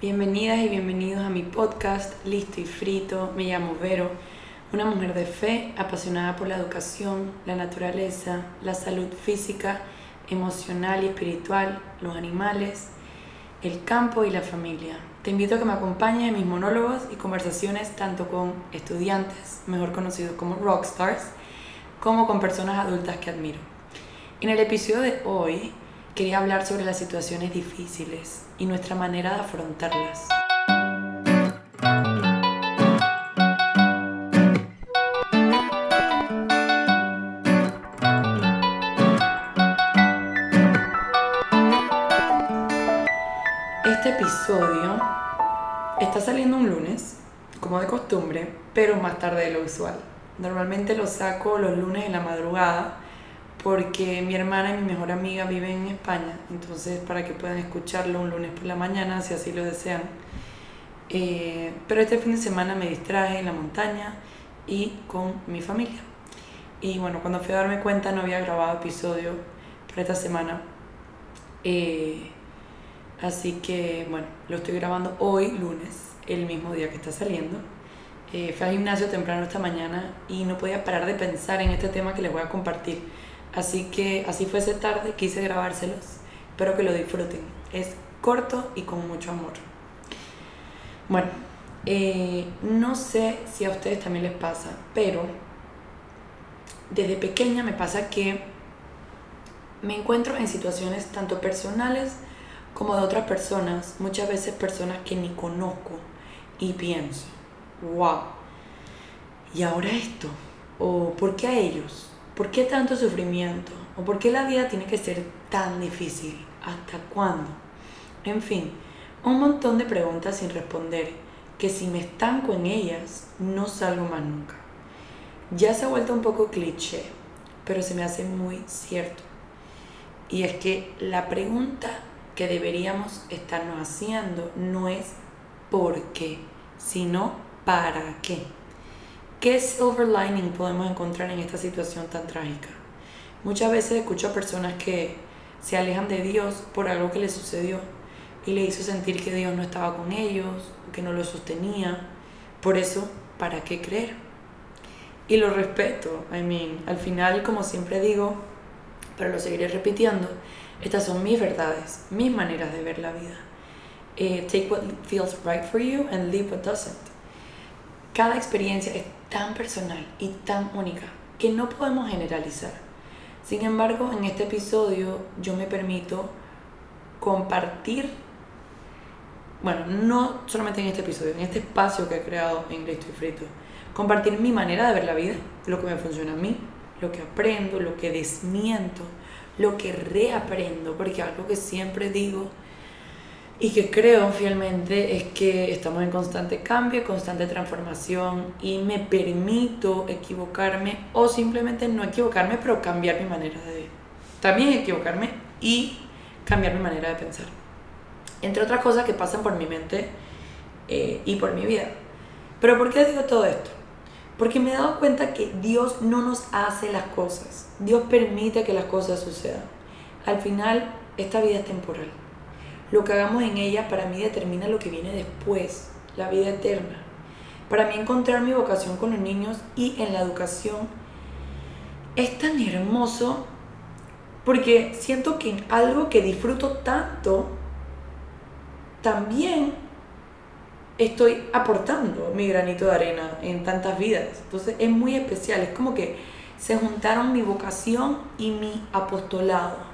Bienvenidas y bienvenidos a mi podcast Listo y Frito. Me llamo Vero, una mujer de fe apasionada por la educación, la naturaleza, la salud física, emocional y espiritual, los animales, el campo y la familia. Te invito a que me acompañes en mis monólogos y conversaciones tanto con estudiantes, mejor conocidos como rockstars, como con personas adultas que admiro. En el episodio de hoy quería hablar sobre las situaciones difíciles y nuestra manera de afrontarlas. Este episodio está saliendo un lunes, como de costumbre, pero más tarde de lo usual. Normalmente lo saco los lunes en la madrugada porque mi hermana y mi mejor amiga viven en España, entonces para que puedan escucharlo un lunes por la mañana, si así lo desean. Eh, pero este fin de semana me distraje en la montaña y con mi familia. Y bueno, cuando fui a darme cuenta no había grabado episodio para esta semana. Eh, así que bueno, lo estoy grabando hoy, lunes, el mismo día que está saliendo. Eh, fui al gimnasio temprano esta mañana y no podía parar de pensar en este tema que les voy a compartir Así que así fuese tarde, quise grabárselos. Espero que lo disfruten. Es corto y con mucho amor. Bueno, eh, no sé si a ustedes también les pasa, pero desde pequeña me pasa que me encuentro en situaciones tanto personales como de otras personas, muchas veces personas que ni conozco y pienso, wow, ¿y ahora esto? ¿O por qué a ellos? ¿Por qué tanto sufrimiento? ¿O por qué la vida tiene que ser tan difícil? ¿Hasta cuándo? En fin, un montón de preguntas sin responder que si me estanco en ellas no salgo más nunca. Ya se ha vuelto un poco cliché, pero se me hace muy cierto. Y es que la pregunta que deberíamos estarnos haciendo no es por qué, sino para qué. ¿Qué silver lining podemos encontrar en esta situación tan trágica? Muchas veces escucho a personas que se alejan de Dios por algo que les sucedió y le hizo sentir que Dios no estaba con ellos, que no los sostenía. Por eso, ¿para qué creer? Y lo respeto. I mean, al final, como siempre digo, pero lo seguiré repitiendo, estas son mis verdades, mis maneras de ver la vida. Eh, take what feels right for you and leave what doesn't. Cada experiencia es tan personal y tan única que no podemos generalizar. Sin embargo, en este episodio yo me permito compartir, bueno, no solamente en este episodio, en este espacio que he creado en Listo y Frito, compartir mi manera de ver la vida, lo que me funciona a mí, lo que aprendo, lo que desmiento, lo que reaprendo, porque algo que siempre digo y que creo fielmente es que estamos en constante cambio, constante transformación y me permito equivocarme o simplemente no equivocarme, pero cambiar mi manera de también equivocarme y cambiar mi manera de pensar. Entre otras cosas que pasan por mi mente eh, y por mi vida. Pero ¿por qué digo todo esto? Porque me he dado cuenta que Dios no nos hace las cosas. Dios permite que las cosas sucedan. Al final, esta vida es temporal lo que hagamos en ella para mí determina lo que viene después, la vida eterna. Para mí encontrar mi vocación con los niños y en la educación es tan hermoso porque siento que en algo que disfruto tanto, también estoy aportando mi granito de arena en tantas vidas. Entonces es muy especial, es como que se juntaron mi vocación y mi apostolado.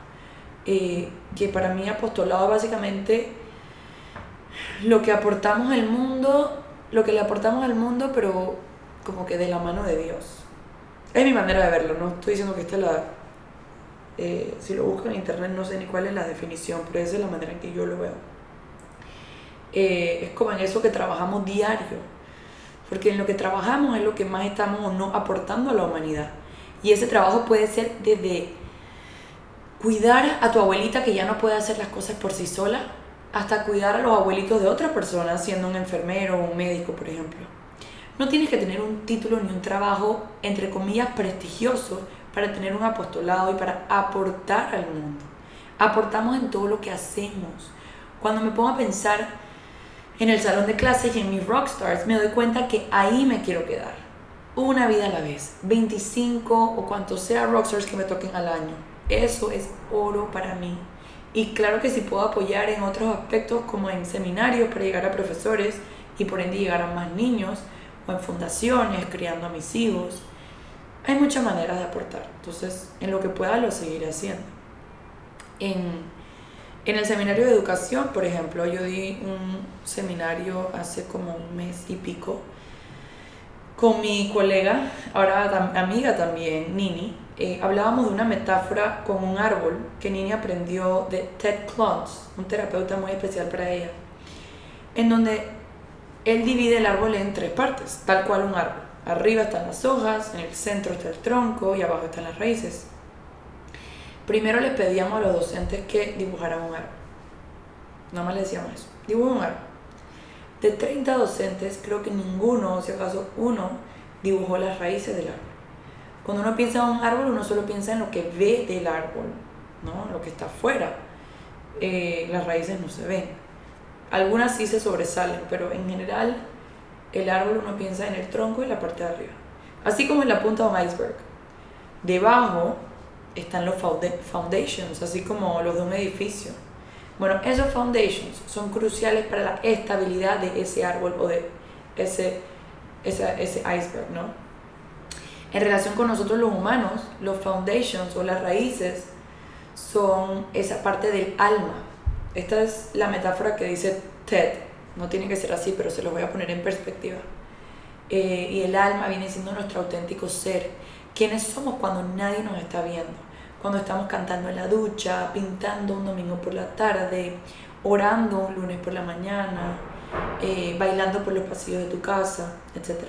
Eh, que para mí apostolado básicamente lo que aportamos al mundo, lo que le aportamos al mundo, pero como que de la mano de Dios. Es mi manera de verlo, no estoy diciendo que esta es la... Eh, si lo busco en internet no sé ni cuál es la definición, pero esa es la manera en que yo lo veo. Eh, es como en eso que trabajamos diario, porque en lo que trabajamos es lo que más estamos o no aportando a la humanidad. Y ese trabajo puede ser desde cuidar a tu abuelita que ya no puede hacer las cosas por sí sola, hasta cuidar a los abuelitos de otra persona, siendo un enfermero o un médico, por ejemplo. No tienes que tener un título ni un trabajo, entre comillas, prestigioso para tener un apostolado y para aportar al mundo. Aportamos en todo lo que hacemos. Cuando me pongo a pensar en el salón de clases y en mis rockstars, me doy cuenta que ahí me quiero quedar. Una vida a la vez, 25 o cuantos sea rockstars que me toquen al año. Eso es oro para mí. Y claro que si puedo apoyar en otros aspectos como en seminarios para llegar a profesores y por ende llegar a más niños o en fundaciones, criando a mis hijos. Hay muchas maneras de aportar. Entonces, en lo que pueda lo seguiré haciendo. En en el seminario de educación, por ejemplo, yo di un seminario hace como un mes y pico con mi colega, ahora amiga también, Nini. Eh, hablábamos de una metáfora con un árbol que Nini aprendió de Ted Klontz, un terapeuta muy especial para ella, en donde él divide el árbol en tres partes, tal cual un árbol. Arriba están las hojas, en el centro está el tronco y abajo están las raíces. Primero les pedíamos a los docentes que dibujaran un árbol. Nada más les decíamos eso. Dibuja un árbol. De 30 docentes, creo que ninguno, si acaso uno, dibujó las raíces del árbol. Cuando uno piensa en un árbol, uno solo piensa en lo que ve del árbol, ¿no? lo que está afuera. Eh, las raíces no se ven. Algunas sí se sobresalen, pero en general el árbol uno piensa en el tronco y la parte de arriba. Así como en la punta de un iceberg. Debajo están los foundations, así como los de un edificio. Bueno, esos foundations son cruciales para la estabilidad de ese árbol o de ese, ese, ese iceberg, ¿no? En relación con nosotros los humanos, los foundations o las raíces son esa parte del alma. Esta es la metáfora que dice Ted. No tiene que ser así, pero se lo voy a poner en perspectiva. Eh, y el alma viene siendo nuestro auténtico ser. ¿Quiénes somos cuando nadie nos está viendo? cuando estamos cantando en la ducha, pintando un domingo por la tarde, orando un lunes por la mañana, eh, bailando por los pasillos de tu casa, etc.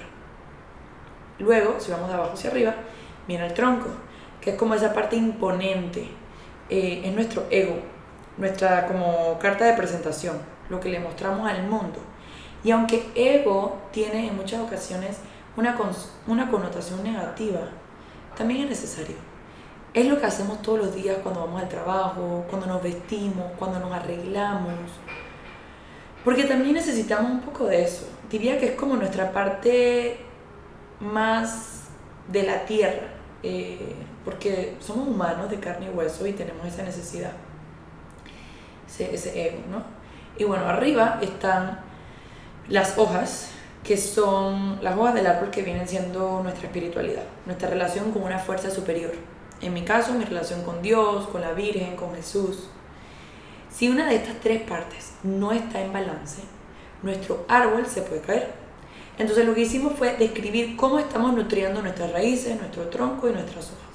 Luego, si vamos de abajo hacia arriba, viene el tronco, que es como esa parte imponente, eh, es nuestro ego, nuestra como carta de presentación, lo que le mostramos al mundo. Y aunque ego tiene en muchas ocasiones una, una connotación negativa, también es necesario es lo que hacemos todos los días cuando vamos al trabajo, cuando nos vestimos, cuando nos arreglamos. Porque también necesitamos un poco de eso. Diría que es como nuestra parte más de la tierra. Eh, porque somos humanos de carne y hueso y tenemos esa necesidad. Ese, ese ego, ¿no? Y bueno, arriba están las hojas, que son las hojas del árbol que vienen siendo nuestra espiritualidad, nuestra relación con una fuerza superior en mi caso, mi relación con Dios, con la Virgen, con Jesús. Si una de estas tres partes no está en balance, nuestro árbol se puede caer. Entonces lo que hicimos fue describir cómo estamos nutriendo nuestras raíces, nuestro tronco y nuestras hojas.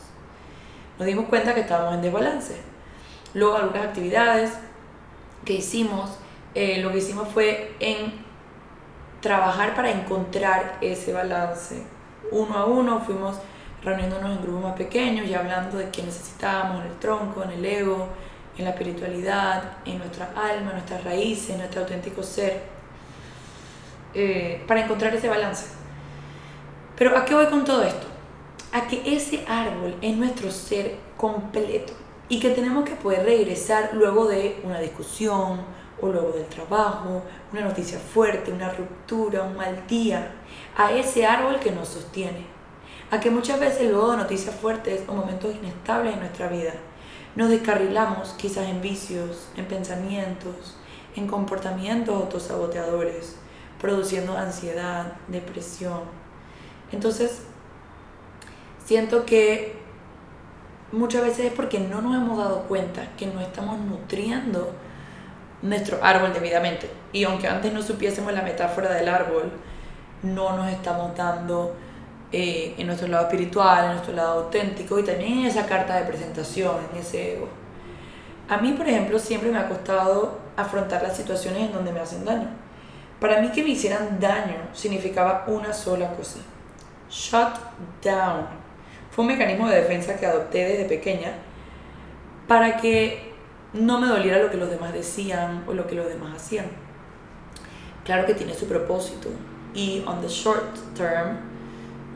Nos dimos cuenta que estábamos en desbalance. Luego algunas actividades que hicimos, eh, lo que hicimos fue en trabajar para encontrar ese balance. Uno a uno fuimos reuniéndonos en grupos más pequeños y hablando de qué necesitábamos en el tronco, en el ego, en la espiritualidad, en nuestra alma, en nuestras raíces, en nuestro auténtico ser, eh, para encontrar ese balance. Pero ¿a qué voy con todo esto? A que ese árbol es nuestro ser completo y que tenemos que poder regresar luego de una discusión o luego del trabajo, una noticia fuerte, una ruptura, un mal día, a ese árbol que nos sostiene a que muchas veces luego de noticias fuertes o momentos inestables en nuestra vida, nos descarrilamos quizás en vicios, en pensamientos, en comportamientos autosaboteadores, produciendo ansiedad, depresión. Entonces, siento que muchas veces es porque no nos hemos dado cuenta que no estamos nutriendo nuestro árbol debidamente. Y aunque antes no supiésemos la metáfora del árbol, no nos estamos dando eh, en nuestro lado espiritual, en nuestro lado auténtico y también en esa carta de presentación, en ese ego. A mí, por ejemplo, siempre me ha costado afrontar las situaciones en donde me hacen daño. Para mí que me hicieran daño significaba una sola cosa. Shut down. Fue un mecanismo de defensa que adopté desde pequeña para que no me doliera lo que los demás decían o lo que los demás hacían. Claro que tiene su propósito y on the short term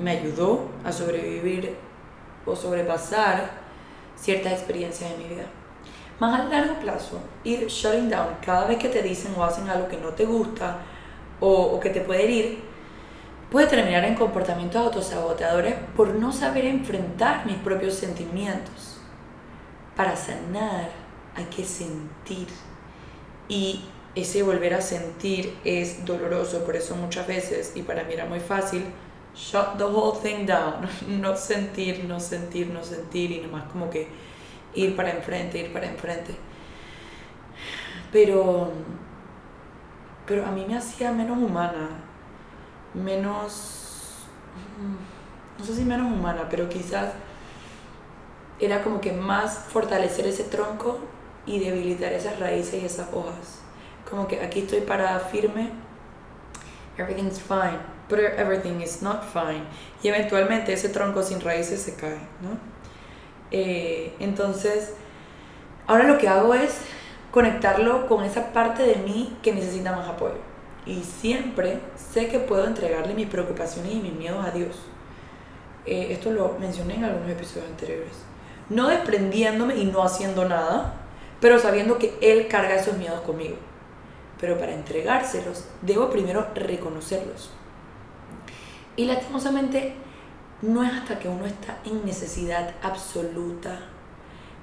me ayudó a sobrevivir o sobrepasar ciertas experiencias de mi vida. Más a largo plazo, ir shutting down cada vez que te dicen o hacen algo que no te gusta o, o que te puede herir, puede terminar en comportamientos autosaboteadores por no saber enfrentar mis propios sentimientos. Para sanar hay que sentir. Y ese volver a sentir es doloroso, por eso muchas veces, y para mí era muy fácil, shut the whole thing down. No sentir, no sentir, no sentir, y nomás como que ir para enfrente, ir para enfrente. Pero, pero a mí me hacía menos humana, menos, no sé si menos humana, pero quizás era como que más fortalecer ese tronco y debilitar esas raíces y esas hojas. Como que aquí estoy para firme, everything's fine, but everything is not fine. Y eventualmente ese tronco sin raíces se cae, ¿no? Eh, entonces, ahora lo que hago es conectarlo con esa parte de mí que necesita más apoyo. Y siempre sé que puedo entregarle mis preocupaciones y mis miedos a Dios. Eh, esto lo mencioné en algunos episodios anteriores. No desprendiéndome y no haciendo nada, pero sabiendo que Él carga esos miedos conmigo. Pero para entregárselos, debo primero reconocerlos. Y lastimosamente, no es hasta que uno está en necesidad absoluta,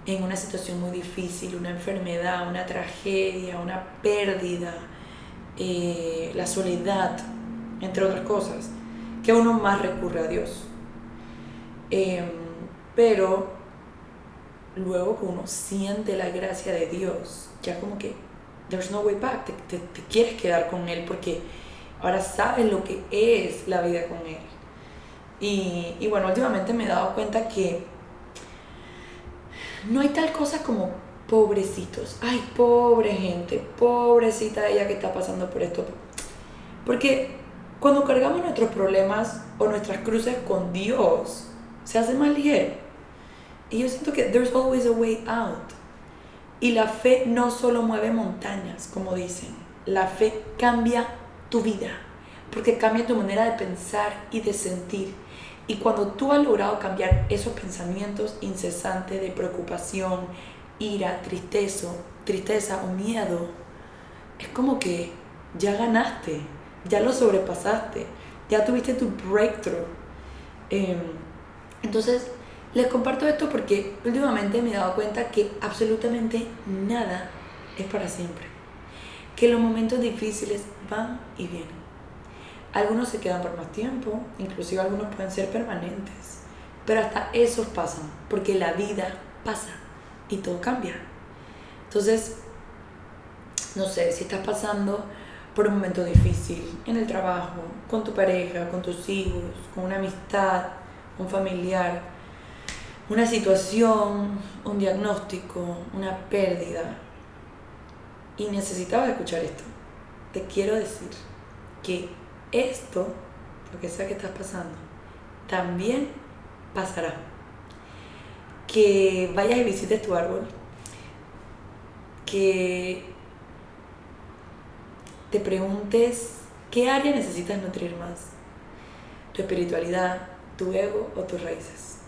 en una situación muy difícil, una enfermedad, una tragedia, una pérdida, eh, la soledad, entre otras cosas, que uno más recurre a Dios. Em, pero luego que uno siente la gracia de Dios, ya como que there's no way back, te, te, quieres quedar con Él porque ahora sabes lo que es la vida con Él. Y, y bueno, últimamente me he dado cuenta que no hay tal cosa como pobrecitos. Ay, pobre gente, pobrecita ella que está pasando por esto. Porque cuando cargamos nuestros problemas o nuestras cruces con Dios, se hace más ligero. Y yo siento que there's always a way out. Y la fe no solo mueve montañas, como dicen. La fe cambia tu vida. Porque cambia tu manera de pensar y de sentir. Y cuando tú has logrado cambiar esos pensamientos incesantes de preocupación, ira, tristeza, tristeza o miedo, es como que ya ganaste, ya lo sobrepasaste, ya tuviste tu breakthrough. Em, entonces, les comparto esto porque últimamente me he dado cuenta que absolutamente nada es para siempre. Que los momentos difíciles van y vienen. Algunos se quedan por más tiempo, inclusive algunos pueden ser permanentes. Pero hasta esos pasan, porque la vida pasa y todo cambia. Entonces, no sé, si estás pasando por un momento difícil en el trabajo, con tu pareja, con tus hijos, con una amistad, un familiar, una situación, un diagnóstico, una pérdida, y necesitabas escuchar esto, te quiero decir que esto, lo que sea que estás pasando, también pasará que vayas y visites tu árbol, que te preguntes qué área necesitas nutrir más, tu espiritualidad, tu ego o tus raíces.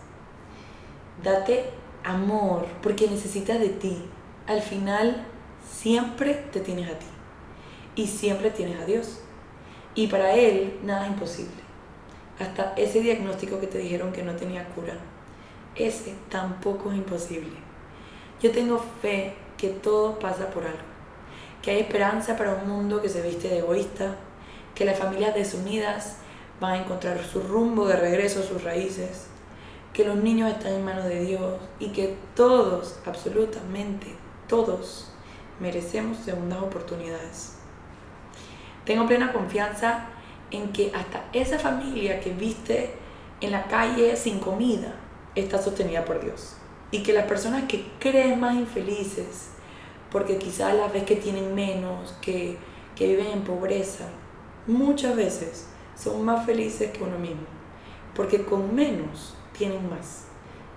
Date amor porque necesitas de ti. Al final siempre te tienes a ti y siempre tienes a Dios. Y para Él nada es imposible. Hasta ese diagnóstico que te dijeron que no tenía cura ese tampoco es imposible. Yo tengo fe que todo pasa por algo, que hay esperanza para un mundo que se viste de egoísta, que las familias desunidas van a encontrar su rumbo de regreso a sus raíces, que los niños están en manos de Dios y que todos, absolutamente todos, merecemos segundas oportunidades. Tengo plena confianza en que hasta esa familia que viste en la calle sin comida, está sostenida por Dios. Y que las personas que creen más infelices, porque quizás las ves que tienen menos, que, que viven en pobreza, muchas veces son más felices que uno mismo. Porque con menos tienen más.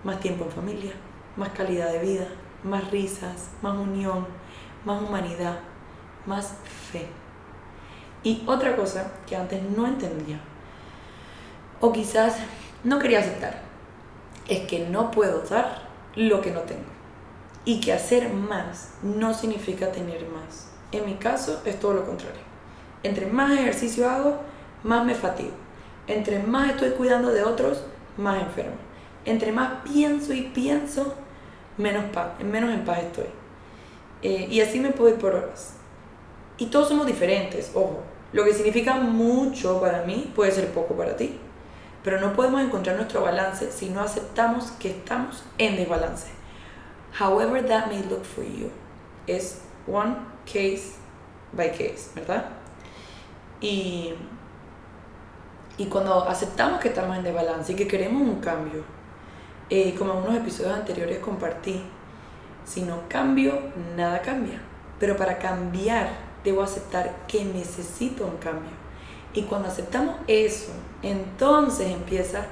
Más tiempo en familia, más calidad de vida, más risas, más unión, más humanidad, más fe. Y otra cosa que antes no entendía, o quizás no quería aceptar, es que no puedo dar lo que no tengo. y que hacer más no significa tener más. En mi caso es todo lo contrario. Entre más ejercicio hago, más me fatigo. Entre más estoy cuidando de otros, más enfermo. Entre más pienso y pienso, menos, menos en paz estoy. Eh, y así me puedo ir por horas. Y todos somos diferentes, ojo. Lo que significa mucho para mí puede ser poco para ti. Pero no podemos encontrar nuestro balance si no aceptamos que estamos en desbalance. However that may look for you. Es one case by case, ¿verdad? Y, y cuando aceptamos que estamos en desbalance y que queremos un cambio, eh, como en unos episodios anteriores compartí, si no cambio, nada cambia. Pero para cambiar, debo aceptar que necesito un cambio. Y cuando aceptamos eso, entonces empieza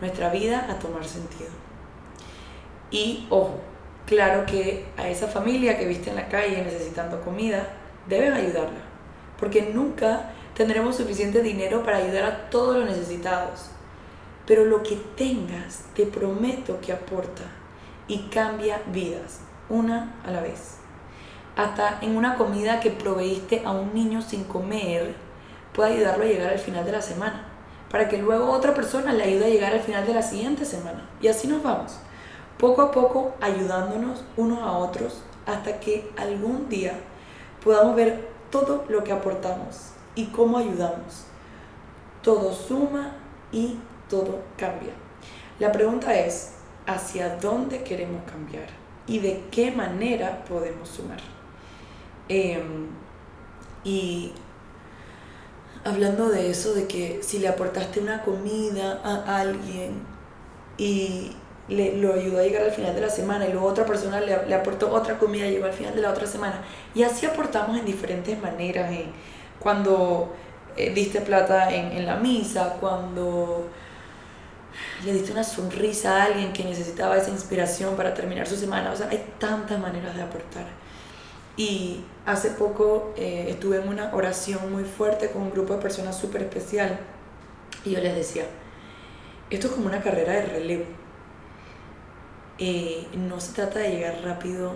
nuestra vida a tomar sentido. Y ojo, claro que a esa familia que viste en la calle necesitando comida, debes ayudarla. Porque nunca tendremos suficiente dinero para ayudar a todos los necesitados. Pero lo que tengas, te prometo que aporta y cambia vidas, una a la vez. Hasta en una comida que proveíste a un niño sin comer, puede ayudarlo a llegar al final de la semana, para que luego otra persona le ayude a llegar al final de la siguiente semana. Y así nos vamos, poco a poco ayudándonos unos a otros hasta que algún día podamos ver todo lo que aportamos y cómo ayudamos. Todo suma y todo cambia. La pregunta es, ¿hacia dónde queremos cambiar? ¿Y de qué manera podemos sumar? Em, y hablando de eso, de que si le aportaste una comida a alguien y le, lo ayudó a llegar al final de la semana y luego otra persona le, le aportó otra comida y llegó al final de la otra semana. Y así aportamos en diferentes maneras. cuando eh, diste plata en, en la misa, cuando le diste una sonrisa a alguien que necesitaba esa inspiración para terminar su semana. O sea, hay tantas maneras de aportar. Y hace poco eh, estuve en una oración muy fuerte con un grupo de personas súper especial y yo les decía, esto es como una carrera de relevo. Eh, no se trata de llegar rápido,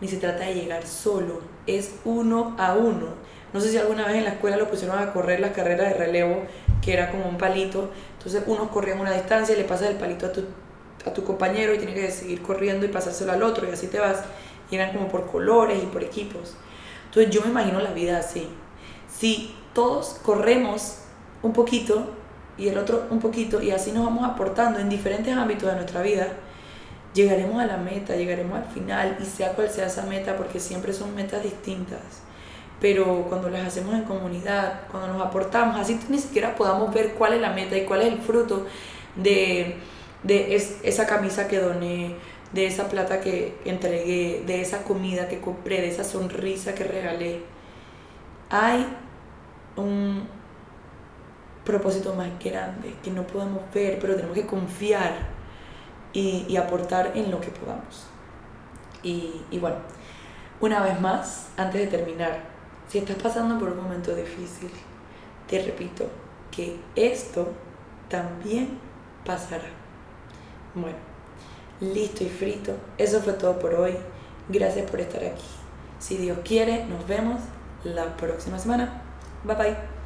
ni se trata de llegar solo, es uno a uno. No sé si alguna vez en la escuela lo pusieron a correr las carreras de relevo, que era como un palito. Entonces unos corrían una distancia y le pasas el palito a tu, a tu compañero y tienes que seguir corriendo y pasárselo al otro y así te vas y eran como por colores y por equipos. Entonces yo me imagino la vida así. Si todos corremos un poquito y el otro un poquito y así nos vamos aportando en diferentes ámbitos de nuestra vida, llegaremos a la meta, llegaremos al final y sea cual sea esa meta, porque siempre son metas distintas. Pero cuando las hacemos en comunidad, cuando nos aportamos, así ni siquiera podamos ver cuál es la meta y cuál es el fruto de, de esa camisa que doné, de esa plata que entregué, de esa comida que compré, de esa sonrisa que regalé. Hay un propósito más grande que no podemos ver, pero tenemos que confiar y, aportar en lo que podamos. Y, y bueno, una vez más, antes de terminar, si estás pasando por un momento difícil, te repito que esto también pasará. Bueno, listo y frito. Eso fue todo por hoy. Gracias por estar aquí. Si Dios quiere, nos vemos la próxima semana. Bye bye.